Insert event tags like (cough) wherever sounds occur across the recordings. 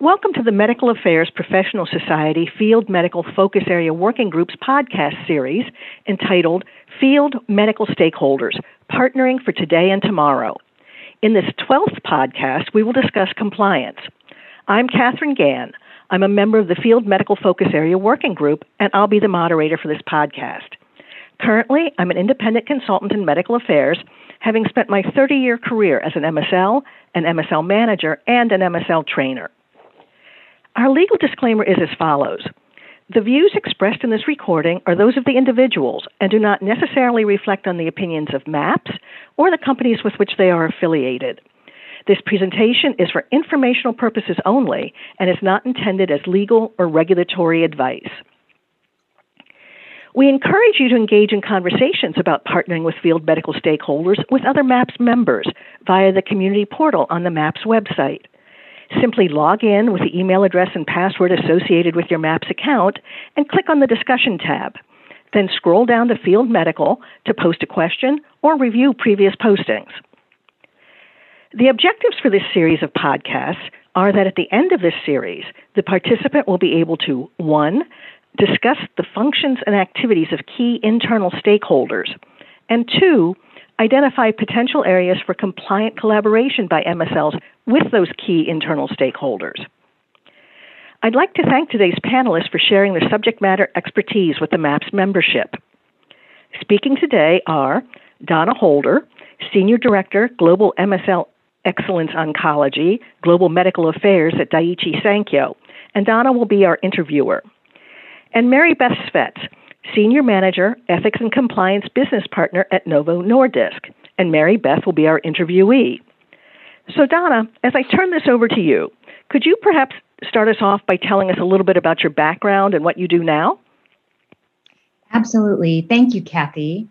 Welcome to the Medical Affairs Professional Society Field Medical Focus Area Working Group's podcast series entitled Field Medical Stakeholders Partnering for Today and Tomorrow. In this 12th podcast, we will discuss compliance. I'm Katherine Gann. I'm a member of the Field Medical Focus Area Working Group, and I'll be the moderator for this podcast. Currently, I'm an independent consultant in medical affairs, having spent my 30 year career as an MSL, an MSL manager, and an MSL trainer. Our legal disclaimer is as follows. The views expressed in this recording are those of the individuals and do not necessarily reflect on the opinions of MAPS or the companies with which they are affiliated. This presentation is for informational purposes only and is not intended as legal or regulatory advice. We encourage you to engage in conversations about partnering with field medical stakeholders with other MAPS members via the community portal on the MAPS website. Simply log in with the email address and password associated with your MAPS account and click on the discussion tab. Then scroll down to Field Medical to post a question or review previous postings. The objectives for this series of podcasts are that at the end of this series, the participant will be able to 1. discuss the functions and activities of key internal stakeholders, and 2 identify potential areas for compliant collaboration by MSLs with those key internal stakeholders. I'd like to thank today's panelists for sharing their subject matter expertise with the MAPS membership. Speaking today are Donna Holder, Senior Director, Global MSL Excellence Oncology, Global Medical Affairs at Daiichi Sankyo, and Donna will be our interviewer. And Mary Beth Svets, Senior Manager, Ethics and Compliance Business Partner at Novo Nordisk, and Mary Beth will be our interviewee. So, Donna, as I turn this over to you, could you perhaps start us off by telling us a little bit about your background and what you do now? Absolutely. Thank you, Kathy.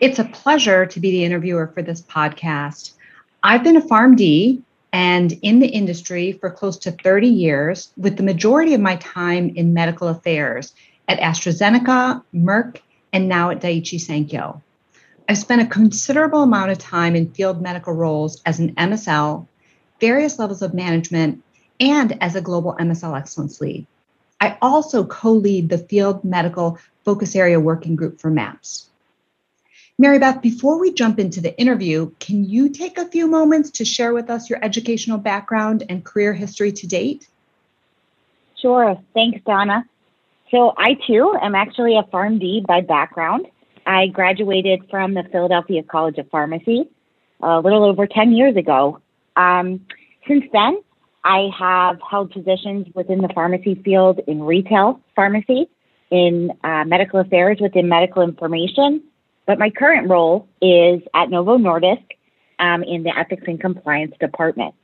It's a pleasure to be the interviewer for this podcast. I've been a PharmD and in the industry for close to 30 years, with the majority of my time in medical affairs at AstraZeneca, Merck, and now at Daiichi Sankyo. I've spent a considerable amount of time in field medical roles as an MSL, various levels of management, and as a global MSL excellence lead. I also co lead the field medical focus area working group for MAPS. Mary Beth, before we jump into the interview, can you take a few moments to share with us your educational background and career history to date? Sure. Thanks, Donna. So, I too am actually a PharmD by background. I graduated from the Philadelphia College of Pharmacy a little over 10 years ago. Um, since then, I have held positions within the pharmacy field in retail pharmacy, in uh, medical affairs within medical information, but my current role is at Novo Nordisk um, in the ethics and compliance department.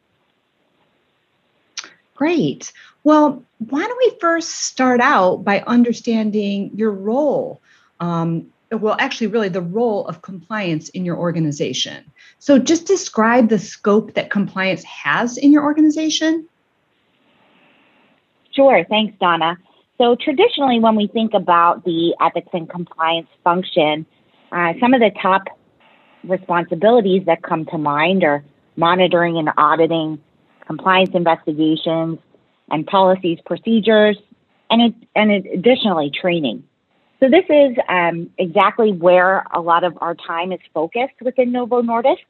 Great. Well, why don't we first start out by understanding your role um, well, actually, really the role of compliance in your organization. So, just describe the scope that compliance has in your organization. Sure. Thanks, Donna. So, traditionally, when we think about the ethics and compliance function, uh, some of the top responsibilities that come to mind are monitoring and auditing, compliance investigations, and policies, procedures, and, and additionally, training. So this is um, exactly where a lot of our time is focused within Novo Nordisk.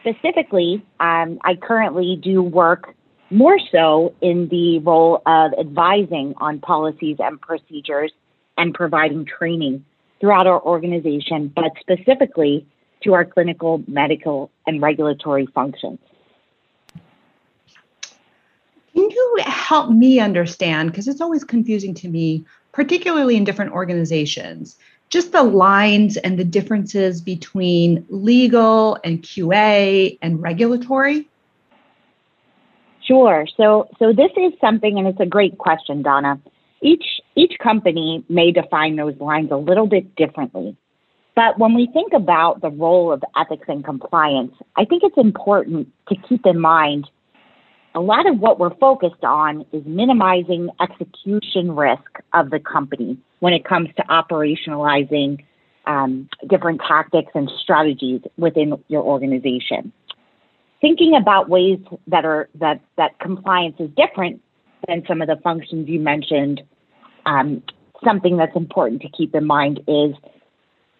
Specifically, um, I currently do work more so in the role of advising on policies and procedures and providing training throughout our organization, but specifically to our clinical, medical, and regulatory functions. Can you help me understand? Because it's always confusing to me particularly in different organizations, just the lines and the differences between legal and QA and regulatory? Sure. So so this is something and it's a great question, Donna. Each each company may define those lines a little bit differently. But when we think about the role of ethics and compliance, I think it's important to keep in mind a lot of what we're focused on is minimizing execution risk of the company when it comes to operationalizing um, different tactics and strategies within your organization. Thinking about ways that are that that compliance is different than some of the functions you mentioned, um, something that's important to keep in mind is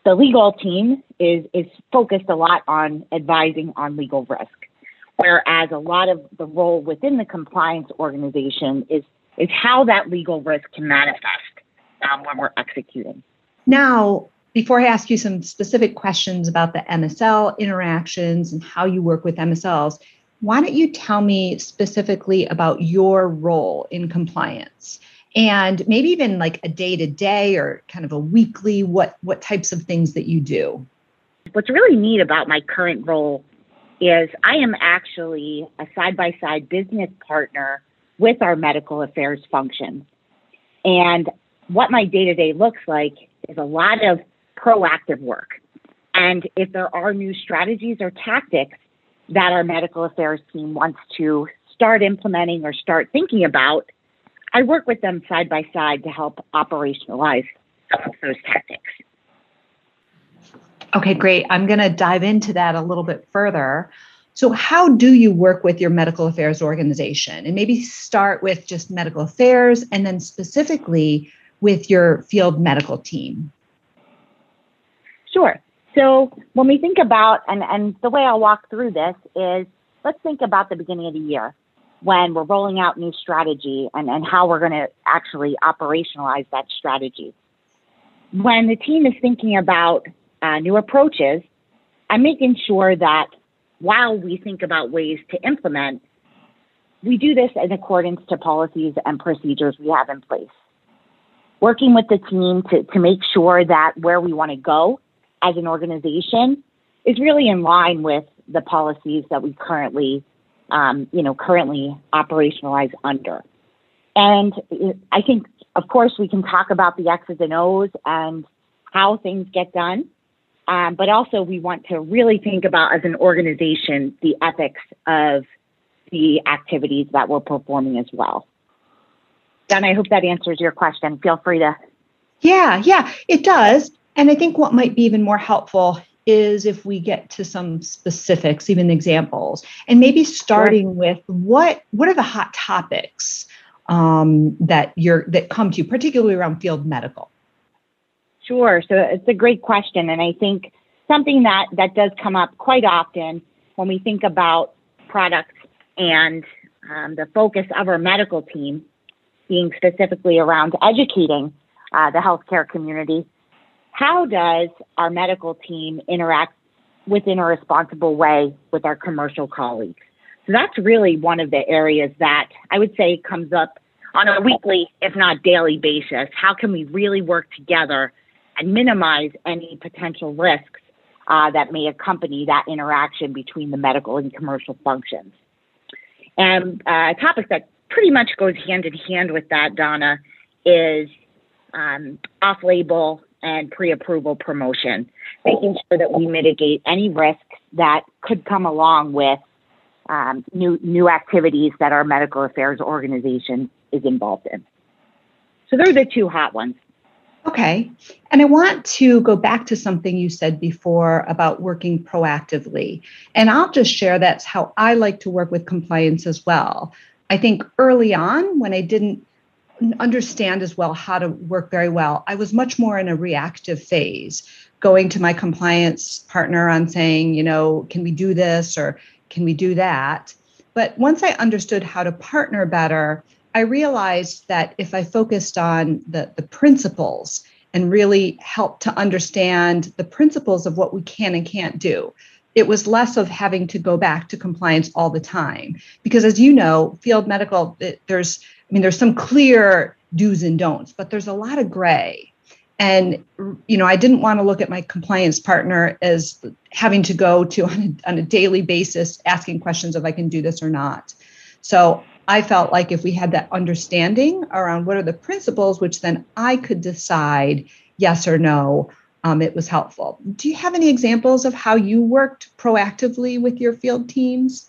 the legal team is is focused a lot on advising on legal risk, whereas a lot of the role within the compliance organization is is how that legal risk can manifest um, when we're executing. Now, before I ask you some specific questions about the MSL interactions and how you work with MSLs, why don't you tell me specifically about your role in compliance? and maybe even like a day to day or kind of a weekly what what types of things that you do what's really neat about my current role is i am actually a side by side business partner with our medical affairs function and what my day to day looks like is a lot of proactive work and if there are new strategies or tactics that our medical affairs team wants to start implementing or start thinking about I work with them side by side to help operationalize those tactics. Okay, great. I'm going to dive into that a little bit further. So, how do you work with your medical affairs organization? And maybe start with just medical affairs and then specifically with your field medical team. Sure. So, when we think about, and, and the way I'll walk through this is let's think about the beginning of the year when we're rolling out new strategy and, and how we're going to actually operationalize that strategy. When the team is thinking about uh, new approaches, I'm making sure that while we think about ways to implement, we do this in accordance to policies and procedures we have in place. Working with the team to, to make sure that where we want to go as an organization is really in line with the policies that we currently um, you know, currently operationalize under. And I think, of course, we can talk about the X's and O's and how things get done. Um, but also, we want to really think about, as an organization, the ethics of the activities that we're performing as well. Don, I hope that answers your question. Feel free to. Yeah, yeah, it does. And I think what might be even more helpful is if we get to some specifics, even examples, and maybe starting sure. with what what are the hot topics um, that you're that come to you, particularly around field medical. Sure. So it's a great question, and I think something that that does come up quite often when we think about products and um, the focus of our medical team being specifically around educating uh, the healthcare community how does our medical team interact within a responsible way with our commercial colleagues? So that's really one of the areas that I would say comes up on a weekly, if not daily basis. How can we really work together and minimize any potential risks uh, that may accompany that interaction between the medical and commercial functions? And uh, a topic that pretty much goes hand in hand with that, Donna, is um, off label and pre-approval promotion, making sure that we mitigate any risks that could come along with um, new new activities that our medical affairs organization is involved in. So they're the two hot ones. Okay. And I want to go back to something you said before about working proactively. And I'll just share that's how I like to work with compliance as well. I think early on, when I didn't understand as well how to work very well. I was much more in a reactive phase, going to my compliance partner on saying, you know, can we do this or can we do that? But once I understood how to partner better, I realized that if I focused on the, the principles and really helped to understand the principles of what we can and can't do, it was less of having to go back to compliance all the time. Because as you know, field medical, it, there's I mean, there's some clear do's and don'ts, but there's a lot of gray. And, you know, I didn't want to look at my compliance partner as having to go to on a, on a daily basis asking questions if I can do this or not. So I felt like if we had that understanding around what are the principles, which then I could decide yes or no, um, it was helpful. Do you have any examples of how you worked proactively with your field teams?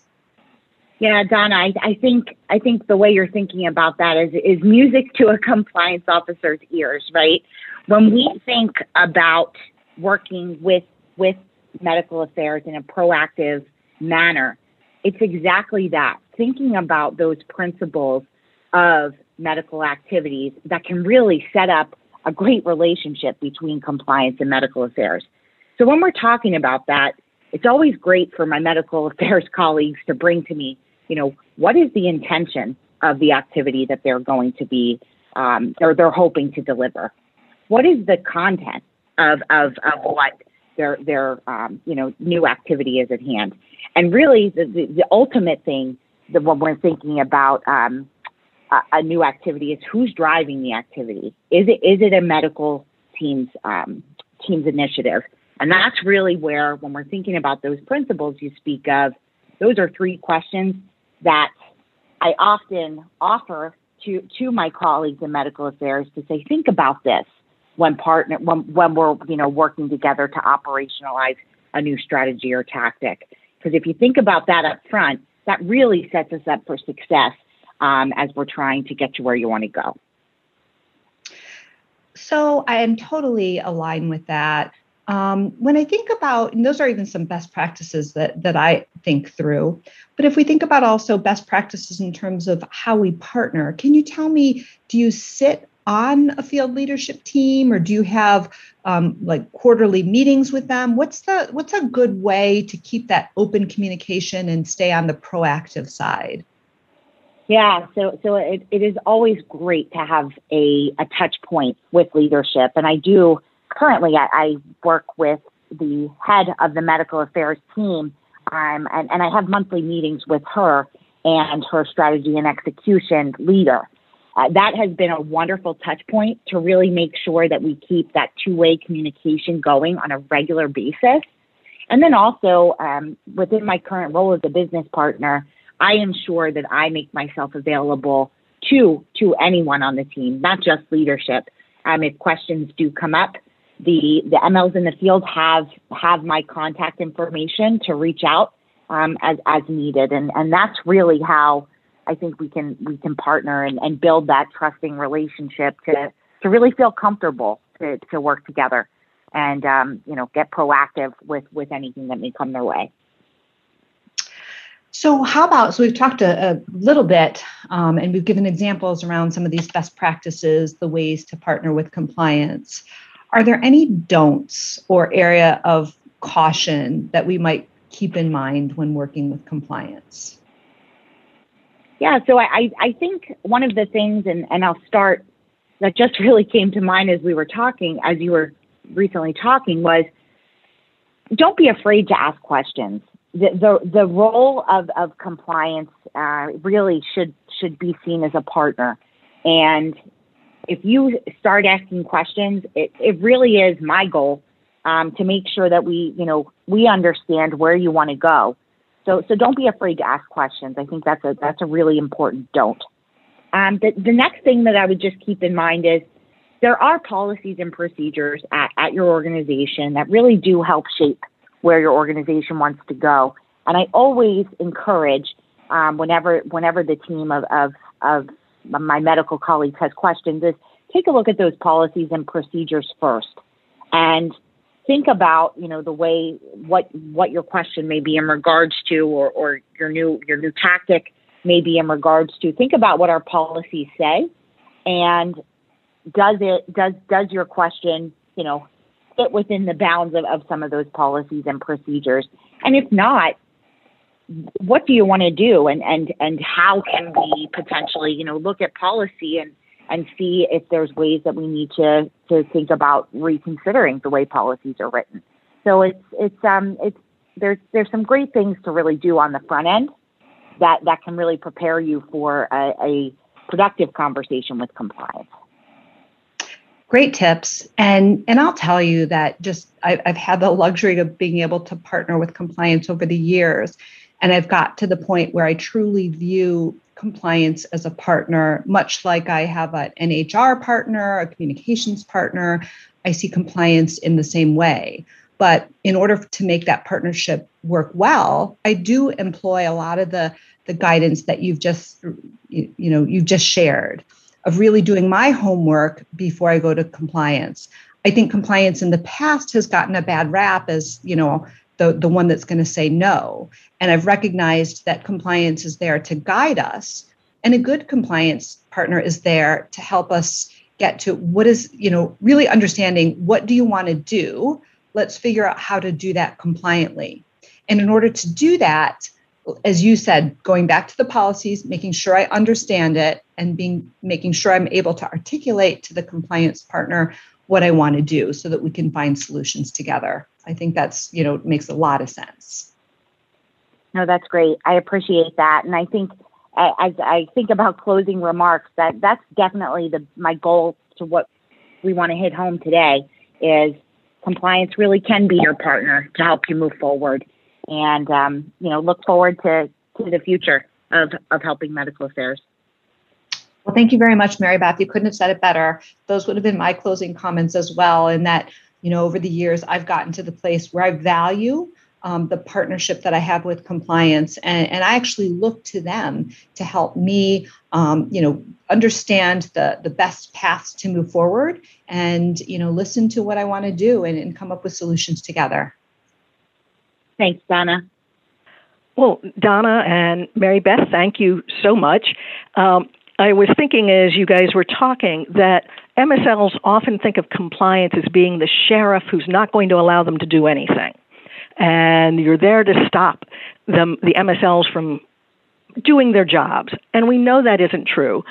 Yeah, Donna, I, I think I think the way you're thinking about that is is music to a (laughs) compliance officer's ears, right? When we think about working with with medical affairs in a proactive manner, it's exactly that. Thinking about those principles of medical activities that can really set up a great relationship between compliance and medical affairs. So when we're talking about that, it's always great for my medical (laughs) affairs colleagues to bring to me, you know, what is the intention of the activity that they're going to be um, or they're hoping to deliver? What is the content of, of, of what their their um, you know new activity is at hand? And really, the, the, the ultimate thing that when we're thinking about um, a, a, new activity is who's driving the activity. Is it is it a medical team's um, team's initiative? And that's really where, when we're thinking about those principles you speak of, those are three questions that I often offer to, to my colleagues in medical affairs to say, think about this when partner when, when we're you know working together to operationalize a new strategy or tactic. Because if you think about that up front, that really sets us up for success um, as we're trying to get to where you want to go. So I am totally aligned with that. Um, when I think about, and those are even some best practices that that I think through. But if we think about also best practices in terms of how we partner, can you tell me? Do you sit on a field leadership team, or do you have um, like quarterly meetings with them? What's the what's a good way to keep that open communication and stay on the proactive side? Yeah, so so it, it is always great to have a, a touch point with leadership, and I do currently I, I work with the head of the medical affairs team, um, and, and I have monthly meetings with her and her strategy and execution leader. Uh, that has been a wonderful touch point to really make sure that we keep that two way communication going on a regular basis. And then also, um, within my current role as a business partner, I ensure that I make myself available to to anyone on the team, not just leadership. Um, if questions do come up, the the MLs in the field have have my contact information to reach out um, as as needed, and and that's really how I think we can we can partner and, and build that trusting relationship to to really feel comfortable to, to work together and um, you know get proactive with with anything that may come their way. So, how about? So, we've talked a, a little bit um, and we've given examples around some of these best practices, the ways to partner with compliance. Are there any don'ts or area of caution that we might keep in mind when working with compliance? Yeah, so I, I think one of the things, and, and I'll start, that just (laughs) really came to mind as we were talking, as you were recently talking, was don't be afraid to ask questions. The, the, the role of, of compliance uh, really should, should be seen as a partner. And if you start asking questions, it, it really is my goal um, to make sure that we, you know, we understand where you want to go. So, so don't be afraid to ask questions. I think that's a that's a really important don't. Um, the, the next thing that I would just keep in mind is there are policies and procedures at, at your organization that really do help shape where your organization wants to go. And I always encourage um, whenever whenever the team of, of, of my medical colleagues has questions is take a look at those policies and procedures first and think about you know the way what what your question may be in regards to or, or your new your new tactic may be in regards to think about what our policies say. And does it does does your question you know fit within the bounds of, of some of those policies and procedures? And if not what do you want to do? And and and how can we potentially you know look at policy and and see if there's ways that we need to to think about reconsidering the way policies are written. So it's it's um it's there's there's some great things to really do on the front end that that can really prepare you for a, a productive conversation with compliance. Great tips. And and i'll tell you that just I, i've had the luxury of being able to partner with compliance over the years. And I've got to the point where I truly view compliance as a partner, much like I have an HR partner, a communications partner. I see compliance in the same way. But in order to make that partnership work well, I do employ a lot of the, the guidance that you've just you, you know you've just shared of really doing my homework before I go to compliance. I think compliance in the past has gotten a bad rap as, you know, the, the one that's going to say no. And I've recognized that compliance is there to guide us And a good compliance partner is there to help us get to what is, you know, really understanding what do you want to do? Let's figure out how to do that compliantly. And in order to do that, as you said, going back to the policies, making sure I understand it and being making sure I'm able to articulate to the compliance partner what I want to do so that we can find solutions together. I think that's, you know, makes a lot of sense. No, that's great. I appreciate that. And I think as I think about closing remarks, that that's definitely the my goal to what we want to hit home today is compliance really can be your partner to help you move forward and um, you know look forward to, to the future of, of helping medical affairs. Well, thank you very much, Mary Beth. You couldn't have said it better. Those would have been my closing comments as well. In that, you know, over the years, I've gotten to the place where I value um, the partnership that I have with compliance, and, and I actually look to them to help me, um, you know, understand the the best paths to move forward, and you know, listen to what I want to do, and, and come up with solutions together. Thanks, Donna. Well, Donna and Mary Beth, thank you so much. Um, I was thinking as you guys were talking that MSLs often think of compliance as being the sheriff who's not going to allow them to do anything. And you're there to stop them, the MSLs from doing their jobs. And we know that isn't true.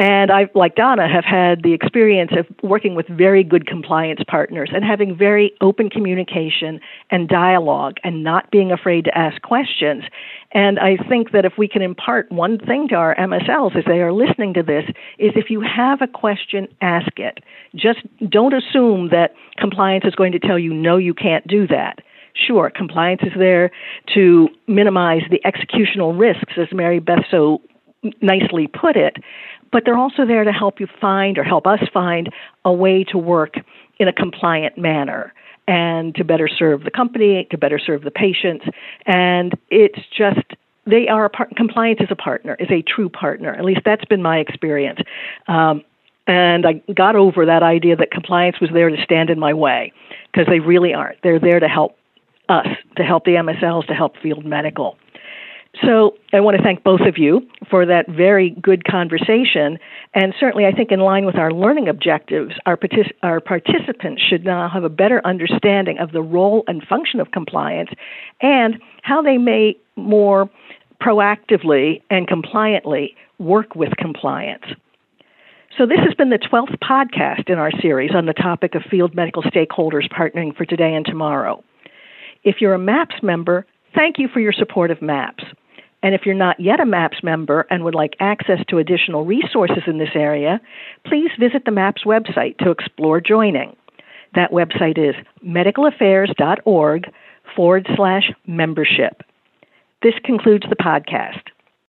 And I, like Donna, have had the experience of working with very good compliance partners and having very open communication and dialogue and not being afraid to ask questions. And I think that if we can impart one thing to our MSLs as they are listening to this, is if you have a question, ask it. Just don't assume that compliance is going to tell you, no, you can't do that. Sure, compliance is there to minimize the executional risks, as Mary Beth so nicely put it, but they're also there to help you find or help us find a way to work in a compliant manner and to better serve the company, to better serve the patients. And it's just, they are a part, compliance is a partner, is a true partner. At least that's been my experience. Um, and I got over that idea that compliance was there to stand in my way because they really aren't. They're there to help us, to help the MSLs, to help field medical. So I want to thank both of you for that very good conversation. And certainly, I think in line with our learning objectives, our, partic- our participants should now have a better understanding of the role and function of compliance and how they may more proactively and compliantly work with compliance. So, this has been the 12th podcast in our series on the topic of field medical stakeholders partnering for today and tomorrow. If you're a MAPS member, thank you for your support of MAPS. And if you're not yet a MAPS member and would like access to additional resources in this area, please visit the MAPS website to explore joining. That website is medicalaffairs.org forward slash membership. This concludes the podcast.